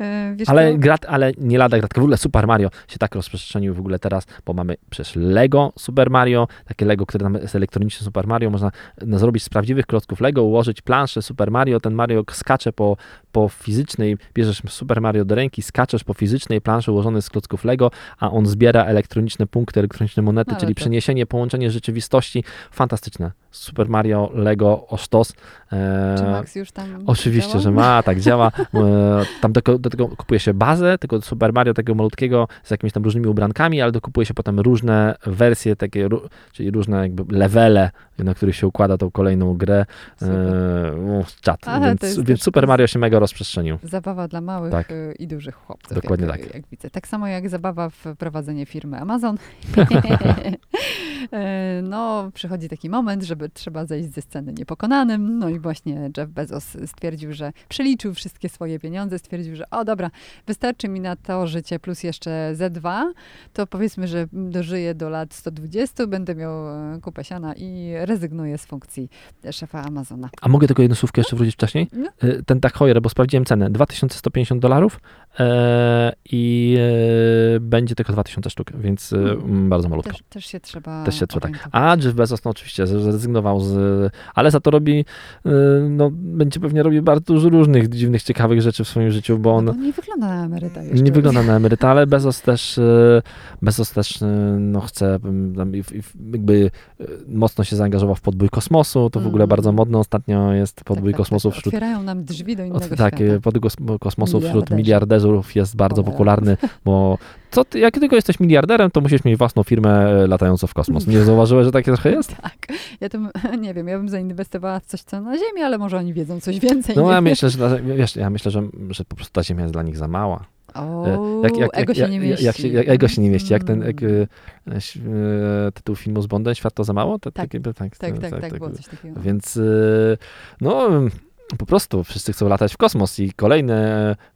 E, Ale, grat, ale nie lada gratka. W ogóle Super Mario się tak rozprzestrzenił w ogóle teraz, bo mamy przecież Lego Super Mario, takie Lego, które tam jest elektroniczne Super Mario, można no, zrobić z prawdziwych klocków Lego, ułożyć planszę Super Mario, ten Mario skacze po, po fizycznej, bierzesz Super Mario do ręki, skaczesz po fizycznej planszy ułożonej z klocków Lego, a on zbiera elektroniczne punkty, elektroniczne monety, czyli to- przeniesienie, połączenie rzeczywistości. Fantastyczne. Super Mario, Lego, o sztos. E, Czy Max już tam Oczywiście, działa? że ma, tak działa. [LAUGHS] E, Tam do, do tego kupuje się bazę tego Super Mario, tego malutkiego, z jakimiś tam różnymi ubrankami, ale dokupuje się potem różne wersje, takie, czyli różne jakby levele, na których się układa tą kolejną grę. Super. E, o, czat. Aha, to więc, więc Super Mario się mega rozprzestrzenił. Zabawa dla małych Tak. i dużych chłopców. Dokładnie jak, tak. Jak widzę. Tak samo jak zabawa w prowadzenie firmy Amazon. [LAUGHS] [LAUGHS] No, przychodzi taki moment, żeby trzeba zejść ze sceny niepokonanym. No i właśnie Jeff Bezos stwierdził, że przeliczył wszystkie swoje pieniądze, stwierdził, że o dobra, wystarczy mi na to życie plus jeszcze Z2, to powiedzmy, że dożyję do lat 120, będę miał e, kupę siana i rezygnuję z funkcji szefa Amazona. A mogę tylko jedną słówkę jeszcze wrócić wcześniej? No. E, Ten tak Heuer, bo sprawdziłem cenę, 2150 dolarów i e, będzie tylko 2000 sztuk, więc e, Mm. bardzo malutko. Też, też się trzeba. Też się trzeba tak. A Jeff Bezos, no oczywiście, zrezygnował z. Ale za to robi. No, będzie pewnie robił bardzo dużo różnych dziwnych, ciekawych rzeczy w swoim życiu, bo on No, bo nie wygląda na emeryta jeszcze. nie wygląda na emeryta, ale Bezos też. Bezos też no, chce. jakby mocno się zaangażował w podbój kosmosu. To w ogóle Mm. bardzo modno ostatnio jest podbój tak, kosmosu tak, wśród. Otwierają nam drzwi do innego Od, tak, świata. podbój kos- kosmosu wśród Miliarderzy. Jest bardzo O. popularny, bo co ty, jak tylko jesteś miliarderem, to musisz mieć własną firmę e, latającą w kosmos. Nie zauważyłeś, że takie trochę jest? [LAUGHS] Tak. Ja to, [LAUGHS] nie wiem, ja bym zainwestowała w coś, co na Ziemi, ale może oni wiedzą coś więcej. No ja myślę, że, wiesz, ja myślę, że, że po prostu ta Ziemia jest dla nich za mała. O, E, ego się nie mieści. Jak, się, jak, ego się nie mieści, jak ten Mm. jak, e, e, tytuł filmu z Bondem, Świat to za mało? To, Tak. tak, Tak, tak, tak, było coś takiego. Więc y, no po prostu wszyscy chcą latać w kosmos i kolejny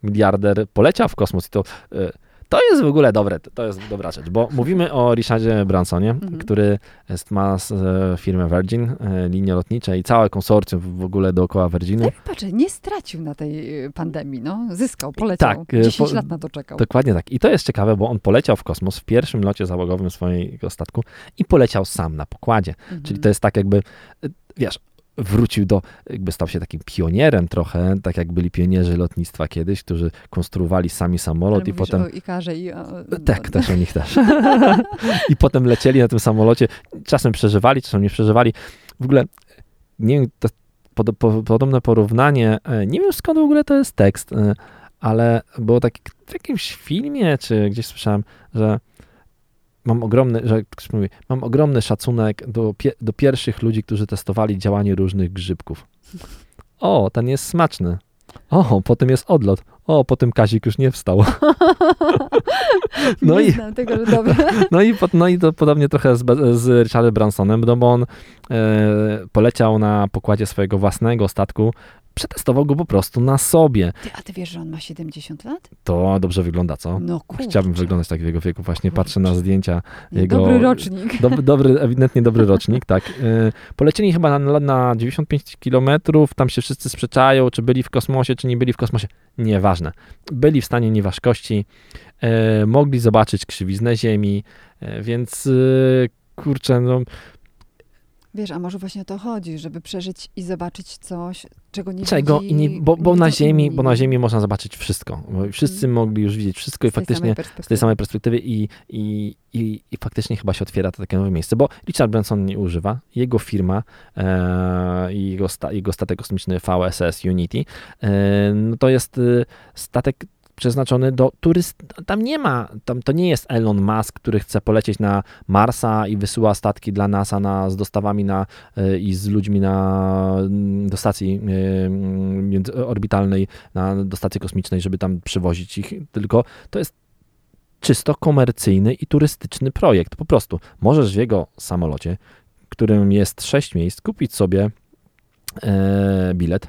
miliarder poleciał w kosmos i to y, to jest w ogóle dobre, to jest dobra rzecz, bo mówimy o Richardzie Bransonie, Mhm. który jest, ma e, firmę Virgin, e, linie lotnicze i całe konsorcjum w ogóle dookoła Virginu. Tak, patrz, nie stracił na tej pandemii, no. Zyskał, poleciał. Tak, y, 10 po- lat na to czekał. Dokładnie tak. I to jest ciekawe, bo on poleciał w kosmos w pierwszym locie załogowym swojego statku i poleciał sam na pokładzie. Mhm. Czyli to jest tak jakby, wiesz, wrócił do, jakby stał się takim pionierem trochę, tak jak byli pionierzy lotnictwa kiedyś, którzy konstruowali sami Ale samolot i mówisz potem... o Ikarze i o... Tak, też o nich też. [LAUGHS] I potem lecieli na tym samolocie, czasem przeżywali, czasem nie przeżywali. W ogóle, nie wiem, to pod, po, podobne porównanie, e, nie wiem skąd w ogóle to jest tekst, e, ale było tak w jakimś filmie, czy gdzieś słyszałem, że mam ogromny, że ktoś mówi, mam ogromny szacunek do, do pierwszych ludzi, którzy testowali działanie różnych grzybków. O, ten jest smaczny. O, potem jest odlot. O, potem Kazik już nie wstał. [LAUGHS] No nie i- znam tego, że dobrze. [LAUGHS] No i, no i to podobnie trochę z, z Richardem Bransonem, no bo on e, poleciał na pokładzie swojego własnego statku, przetestował go po prostu na sobie. Ty, a ty wiesz, że on ma 70 lat? To dobrze wygląda, co? No kurczę. Chciałbym wyglądać tak w jego wieku, właśnie patrzę na Kurczę. zdjęcia. Nie, jego- Dobry rocznik. Dob, dobry, ewidentnie dobry rocznik, tak. E, polecieli chyba na, na 95 kilometrów, tam się wszyscy sprzeczają, czy byli w kosmosie, czy nie byli w kosmosie. Nieważne. Byli w stanie nieważkości, e, mogli zobaczyć krzywiznę Ziemi, e, więc kurczę, no Wiesz, a może właśnie o to chodzi, żeby przeżyć i zobaczyć coś, czego nie czego widzi, i nie, bo, bo na ziemi, inni. bo na ziemi można zobaczyć wszystko. Wszyscy mogli już widzieć wszystko i Z tej faktycznie z tej samej perspektywy i, i, i, i faktycznie chyba się otwiera to takie nowe miejsce, bo Richard Branson nie używa, jego firma e, i jego, sta, jego statek kosmiczny VSS Unity, e, no to jest e, statek przeznaczony do turyst. Tam nie ma, tam to nie jest Elon Musk, który chce polecieć na Marsa i wysyła statki dla NASA na, z dostawami na, e, i z ludźmi na, do stacji e, międzyorbitalnej, na, do stacji kosmicznej, żeby tam przywozić ich, tylko to jest czysto komercyjny i turystyczny projekt. Po prostu możesz w jego samolocie, którym jest sześć miejsc, kupić sobie e, bilet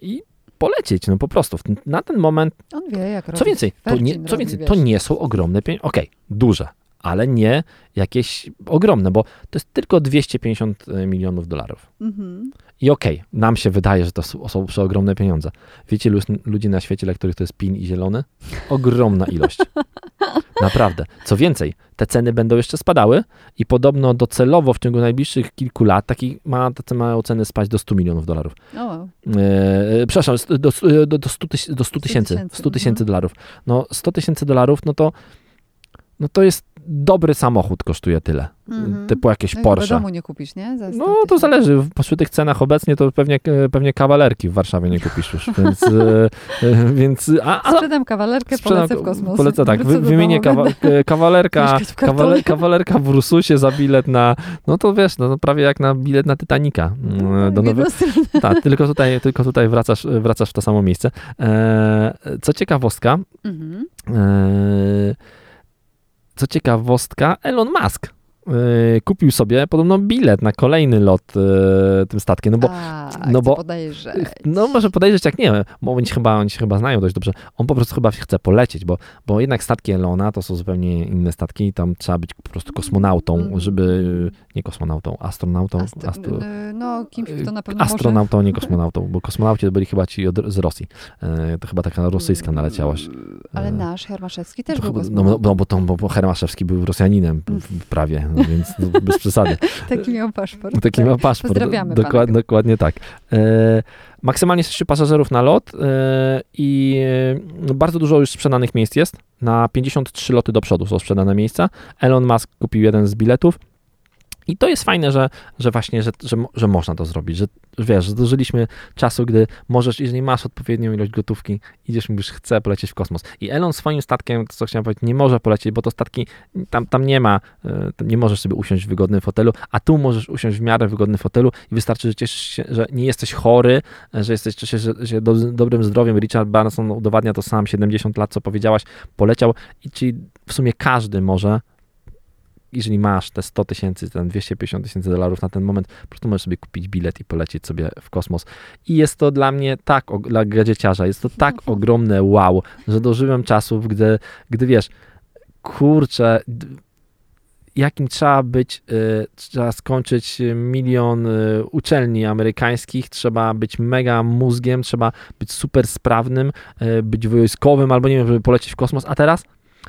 i polecieć, no po prostu. Na ten moment, On wie, jak robić. co więcej, to nie, co więcej, to nie są ogromne pieniądze. Okej, duże, ale nie jakieś ogromne, bo to jest tylko 250 milionów dolarów. Mhm. I okej, nam się wydaje, że to są, przeogromne pieniądze. Wiecie, ludzi na świecie, dla których to jest pin i zielony? Ogromna ilość. [LAUGHS] Naprawdę. Co więcej, te ceny będą jeszcze spadały i podobno docelowo w ciągu najbliższych kilku lat taki ma, te mają ceny spać do 100 milionów dolarów. O, E, przepraszam, st- do, do, do 100 tyś- do 100 tysięcy. tysięcy, 100 tysięcy mhm. dolarów. No 100 tysięcy dolarów, no to no to jest dobry samochód kosztuje tyle. Mhm. Typu jakieś no Porsche. domu nie kupisz, nie? Za 100 No to zależy. Przy tych cenach obecnie to pewnie, pewnie kawalerki w Warszawie nie kupisz już, [LAUGHS] więc, e, e, więc a, a Sprzedam kawalerkę, sprzedam- polecę w kosmos. Polecę tak, wy, do wymienię kawa, e, kawalerka, [LAUGHS] w kartole. kawale, kawalerka w Ursusie za bilet na, no to wiesz, no, to prawie jak na bilet na Titanica. No, e, Do stronę. tak, tylko tutaj, tylko tutaj wracasz, wracasz w to samo miejsce. E, co ciekawostka, Mhm. e, co ciekawostka, Elon Musk kupił sobie podobno bilet na kolejny lot e, tym statkiem, no bo A, no bo- podejrzeć. no może podejrzeć jak nie, bo oni się chyba, oni się chyba znają dość dobrze. On po prostu chyba chce polecieć, bo, bo jednak statki Elona to są zupełnie inne statki i tam trzeba być po prostu kosmonautą, Mhm. żeby, nie kosmonautą, astronautą, Ast- astro, y, no, kimś, kto na pewno astronautą, nie [LAUGHS] kosmonautą, bo kosmonauci byli chyba ci od, z Rosji. E, to chyba taka może... rosyjska naleciałaś. Ale E, nasz Hermaszewski też To był chyba, no, no, bo, to, bo, bo Hermaszewski był Rosjaninem w prawie, więc no, bez przesady. [LAUGHS] Taki miał paszport. Taki tak. ma paszport. Pozdrawiamy Dokład, pana. dokładnie tak. E, maksymalnie 6 pasażerów na lot e, i e, bardzo dużo już sprzedanych miejsc jest. Na 53 loty do przodu są sprzedane miejsca. Elon Musk kupił jeden z biletów I to jest fajne, że, że właśnie, że, że, że można to zrobić, że wiesz, że dożyliśmy czasu, gdy możesz, jeżeli masz odpowiednią ilość gotówki, idziesz mówisz, chcę polecieć w kosmos. I Elon swoim statkiem, co chciałem powiedzieć, nie może polecieć, bo to statki, tam, tam nie ma, e, tam nie możesz sobie usiąść w wygodnym fotelu, a tu możesz usiąść w miarę wygodnym fotelu i wystarczy, że cieszysz się, że nie jesteś chory, że jesteś się, się do, dobrym zdrowiem. Richard Branson udowadnia to sam, 70 lat, co powiedziałaś, poleciał i czyli w sumie każdy może jeżeli masz te 100 tysięcy, ten 250 tysięcy dolarów na ten moment, po prostu możesz sobie kupić bilet i polecieć sobie w kosmos. I jest to dla mnie tak, dla gadzieciarza, jest to tak [LAUGHS] ogromne wow, że dożyłem czasów, gdy, gdy wiesz, kurczę, jakim trzeba być, y, trzeba skończyć milion y, uczelni amerykańskich, trzeba być mega mózgiem, trzeba być super sprawnym, y, być wojskowym albo nie wiem, żeby polecieć w kosmos, a teraz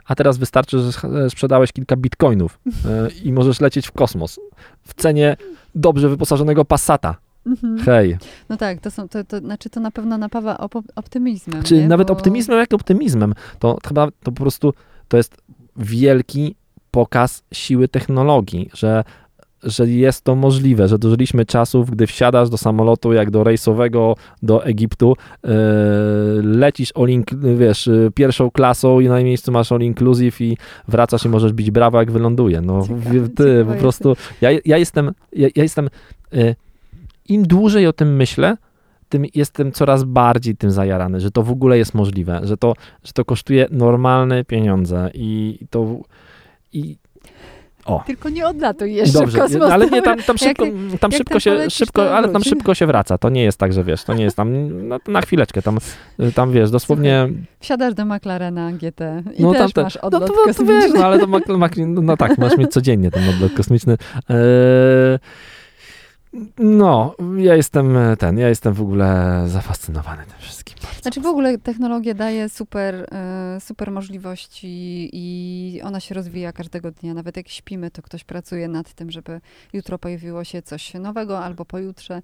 a teraz wystarczy, że sprzedałeś kilka bitcoinów e, i możesz lecieć w kosmos w cenie dobrze wyposażonego Passata. Mhm. Hej. No tak, to, są, to, to znaczy to na pewno napawa op optymizmem. Czy nie? nawet Bo... optymizmem, jak optymizmem. To chyba to po prostu to jest wielki pokaz siły technologii, że że jest to możliwe, że dożyliśmy czasów, gdy wsiadasz do samolotu jak do rejsowego do Egiptu, yy, lecisz all wiesz, e, pierwszą klasą i na miejscu masz all inclusive i wracasz i możesz bić brawa jak wyląduje. No ciekawe, ty, ciekawe po prostu, ja, ja jestem, ja, ja jestem, yy, im dłużej o tym myślę, tym jestem coraz bardziej tym zajarany, że to w ogóle jest możliwe, że to, że to kosztuje normalne pieniądze i to i o. Tylko nie odlatuj jeszcze Dobrze, w kosmos. ale nie, tam, tam szybko, jak, tam szybko się, szybko, ale tam szybko się wraca. To nie jest tak, że wiesz, to nie jest tam no, na chwileczkę, tam, tam wiesz, dosłownie... Wsiadasz do McLarena GT i no, też tam, masz odlot no, to, to, wiesz, no ale to no, no, tak, masz mieć codziennie ten odlot kosmiczny. Eee, no, ja jestem ten, ja jestem w ogóle zafascynowany tym wszystkim. Znaczy w ogóle technologia daje super, e, super możliwości i ona się rozwija każdego dnia. Nawet jak śpimy, to ktoś pracuje nad tym, żeby jutro pojawiło się coś nowego albo pojutrze.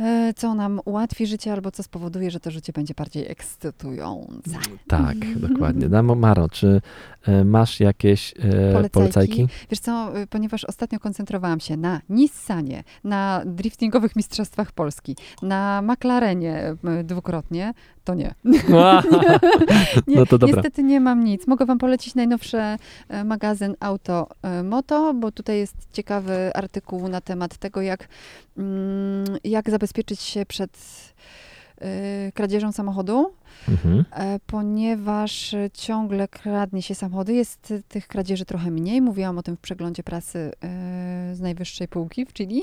E, co nam ułatwi życie albo co spowoduje, że to życie będzie bardziej ekscytujące. Tak, [LAUGHS] dokładnie. Damo Maro, czy e, masz jakieś e, polecajki? polecajki? Wiesz co, ponieważ ostatnio koncentrowałam się na Nissanie, na driftingowych mistrzostwach Polski, na McLarenie dwukrotnie, to nie. [LAUGHS] nie no to dobra. Niestety nie mam nic. Mogę wam polecić najnowszy magazyn Auto Moto, bo tutaj jest ciekawy artykuł na temat tego, jak, mm, jak zabezpieczyć się przed y, kradzieżą samochodu mhm. E, ponieważ ciągle kradnie się samochody. Jest tych kradzieży trochę mniej. Mówiłam o tym w przeglądzie prasy e, z najwyższej półki w Chile. [LAUGHS]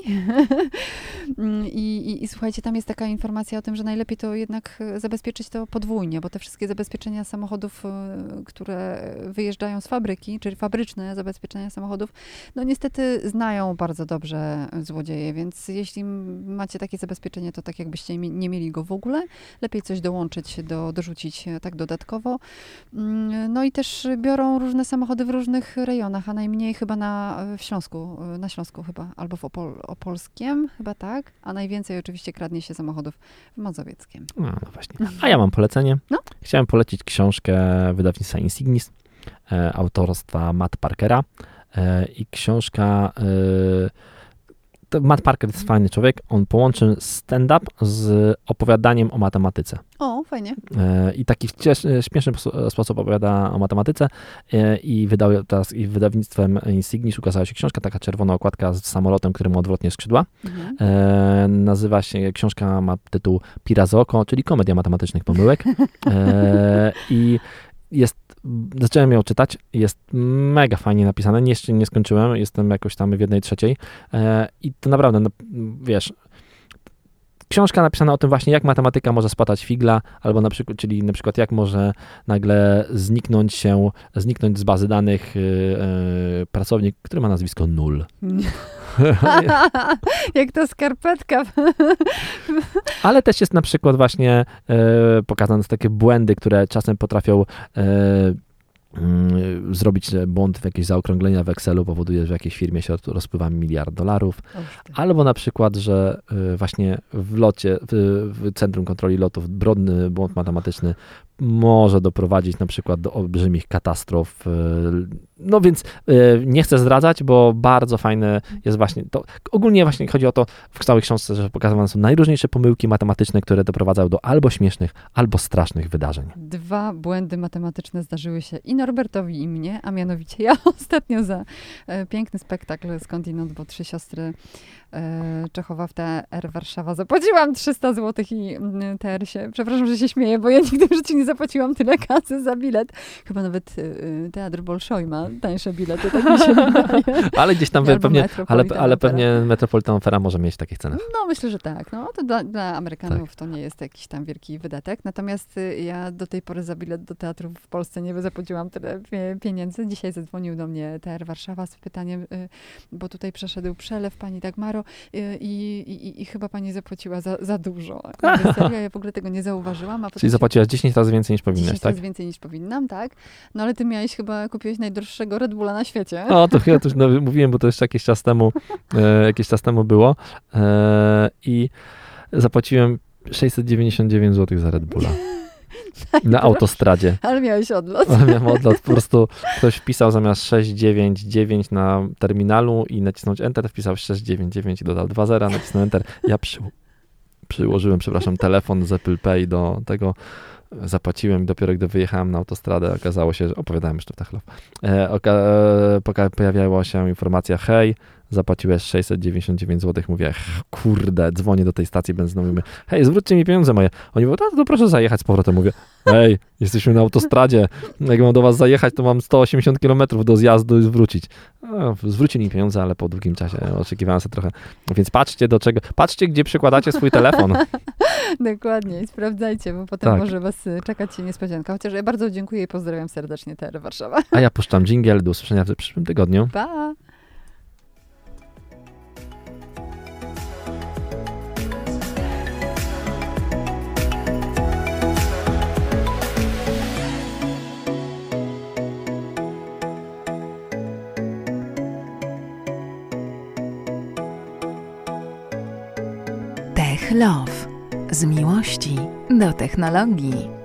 I, i, I, słuchajcie, tam jest taka informacja o tym, że najlepiej to jednak zabezpieczyć to podwójnie, bo te wszystkie zabezpieczenia samochodów, e, które wyjeżdżają z fabryki, czyli fabryczne zabezpieczenia samochodów, no niestety znają bardzo dobrze złodzieje, więc jeśli macie takie zabezpieczenie, to tak jakbyście nie mieli go w ogóle, lepiej coś dołączyć do dorzucić e, tak dodatkowo. Mm, no i też biorą różne samochody w różnych rejonach, a najmniej chyba na, w Śląsku, e, na Śląsku chyba, albo w Opol, Opolskiem, chyba tak, a najwięcej oczywiście kradnie się samochodów w Mazowieckiem. No, no właśnie. A ja mam polecenie. No? Chciałem polecić książkę wydawnictwa Insignis, e, autorstwa Matt Parkera e, i książka e, Matt Parker jest fajny człowiek. On połączył stand-up z opowiadaniem o matematyce. O, fajnie. E, I taki śmieszny sposób opowiada o matematyce e, i wydał teraz i wydawnictwem Insignis ukazała się książka, taka czerwona okładka z samolotem, który mu odwrotnie skrzydła. Mhm. E, nazywa się, książka ma tytuł Pirazoko, czyli komedia matematycznych pomyłek. [LAUGHS] I jest zacząłem ją czytać, jest mega fajnie napisane, nie, nie skończyłem, jestem jakoś tam w jednej trzeciej. E, i to naprawdę, no, wiesz, książka napisana o tym właśnie, jak matematyka może spatać figla, albo na przykład, czyli na przykład jak może nagle zniknąć się, zniknąć z bazy danych yy, yy, pracownik, który ma nazwisko nul. [LAUGHS] [LAUGHS] jak to skarpetka. [LAUGHS] Ale też jest na przykład właśnie yy, pokazane takie błędy, które czasem potrafią Mm, zrobić błąd w jakieś zaokrąglenia w Excelu powoduje, że w jakiejś firmie się rozpływa miliard dolarów. Albo na przykład, że y, właśnie w locie, w, w Centrum Kontroli Lotów, brodny błąd matematyczny może doprowadzić na przykład do olbrzymich katastrof. e, No więc e, nie chcę zdradzać, bo bardzo fajne jest właśnie to. Ogólnie właśnie chodzi o to w całej książce, że pokazywane są najróżniejsze pomyłki matematyczne, które doprowadzają do albo śmiesznych, albo strasznych wydarzeń. Dwa błędy matematyczne zdarzyły się i Norbertowi, i mnie, a mianowicie ja [LAUGHS] ostatnio za e, piękny spektakl skądinąd, bo trzy siostry Czechowa w TR Warszawa zapłaciłam 300 zł i mm, TR się, przepraszam, że się śmieję, bo ja [LAUGHS] nigdy w życiu nie zapłaciłam tyle kasy za bilet. Chyba nawet e, Teatr Bolszoi ma tańsze bilety, tak mi się [LAUGHS] wydaje. Ale gdzieś tam Albo pewnie, ale, Metropolitan ale pewnie Metropolitan Opera może mieć takich cenach. No, myślę, że tak. No, to dla, dla Amerykanów Tak. to nie jest jakiś tam wielki wydatek. Natomiast y, ja do tej pory za bilet do teatru w Polsce nie zapłaciłam tyle pie- pieniędzy. Dzisiaj zadzwonił do mnie TR Warszawa z pytaniem, y, bo tutaj przeszedł przelew pani Dagmaro y, i, i, i chyba pani zapłaciła za, za dużo. [LAUGHS] Serio, ja w ogóle tego nie zauważyłam. A Czyli zapłaciłaś 10 razy więcej niż powinnaś, 10 tak? razy więcej niż powinnam, tak? No ale ty miałeś chyba, kupiłeś najdroższego Red Bulla na świecie. O, to chyba też no, mówiłem, bo to jeszcze jakiś czas temu, e, jakiś czas temu było e, i zapłaciłem 699 zł za Red Bulla [LAUGHS] na autostradzie. Ale miałeś odlot. Ale miałem odlot, po prostu ktoś wpisał zamiast 699 na terminalu i nacisnąć Enter, wpisał 699 i dodał 2 zera, nacisnął Enter. Ja przy, przyłożyłem, przepraszam, telefon z Apple Pay do tego, zapłaciłem i dopiero gdy wyjechałem na autostradę, okazało się, że opowiadałem jeszcze w Techlow, e, e, pojawiała się informacja, hej, zapłaciłeś 699 zł, mówię, "Ch, kurde, dzwonię do tej stacji benzynowej, mówię, hej, zwróćcie mi pieniądze moje. Oni mówią, no to proszę zajechać z powrotem, mówię, hej, jesteśmy na autostradzie, jak mam do was zajechać, to mam 180 km do zjazdu i zwrócić. No, zwrócili mi pieniądze, ale po długim czasie, oczekiwałem sobie trochę, więc patrzcie do czego, patrzcie, gdzie przykładacie swój telefon. [LAUGHS] Dokładnie i sprawdzajcie, bo potem Tak. może was y, czekać się niespodzianka. Chociaż ja bardzo dziękuję i pozdrawiam serdecznie TR Warszawa. A ja puszczam dżingiel, do usłyszenia w przyszłym tygodniu. Pa! Tech Love. Z miłości do technologii.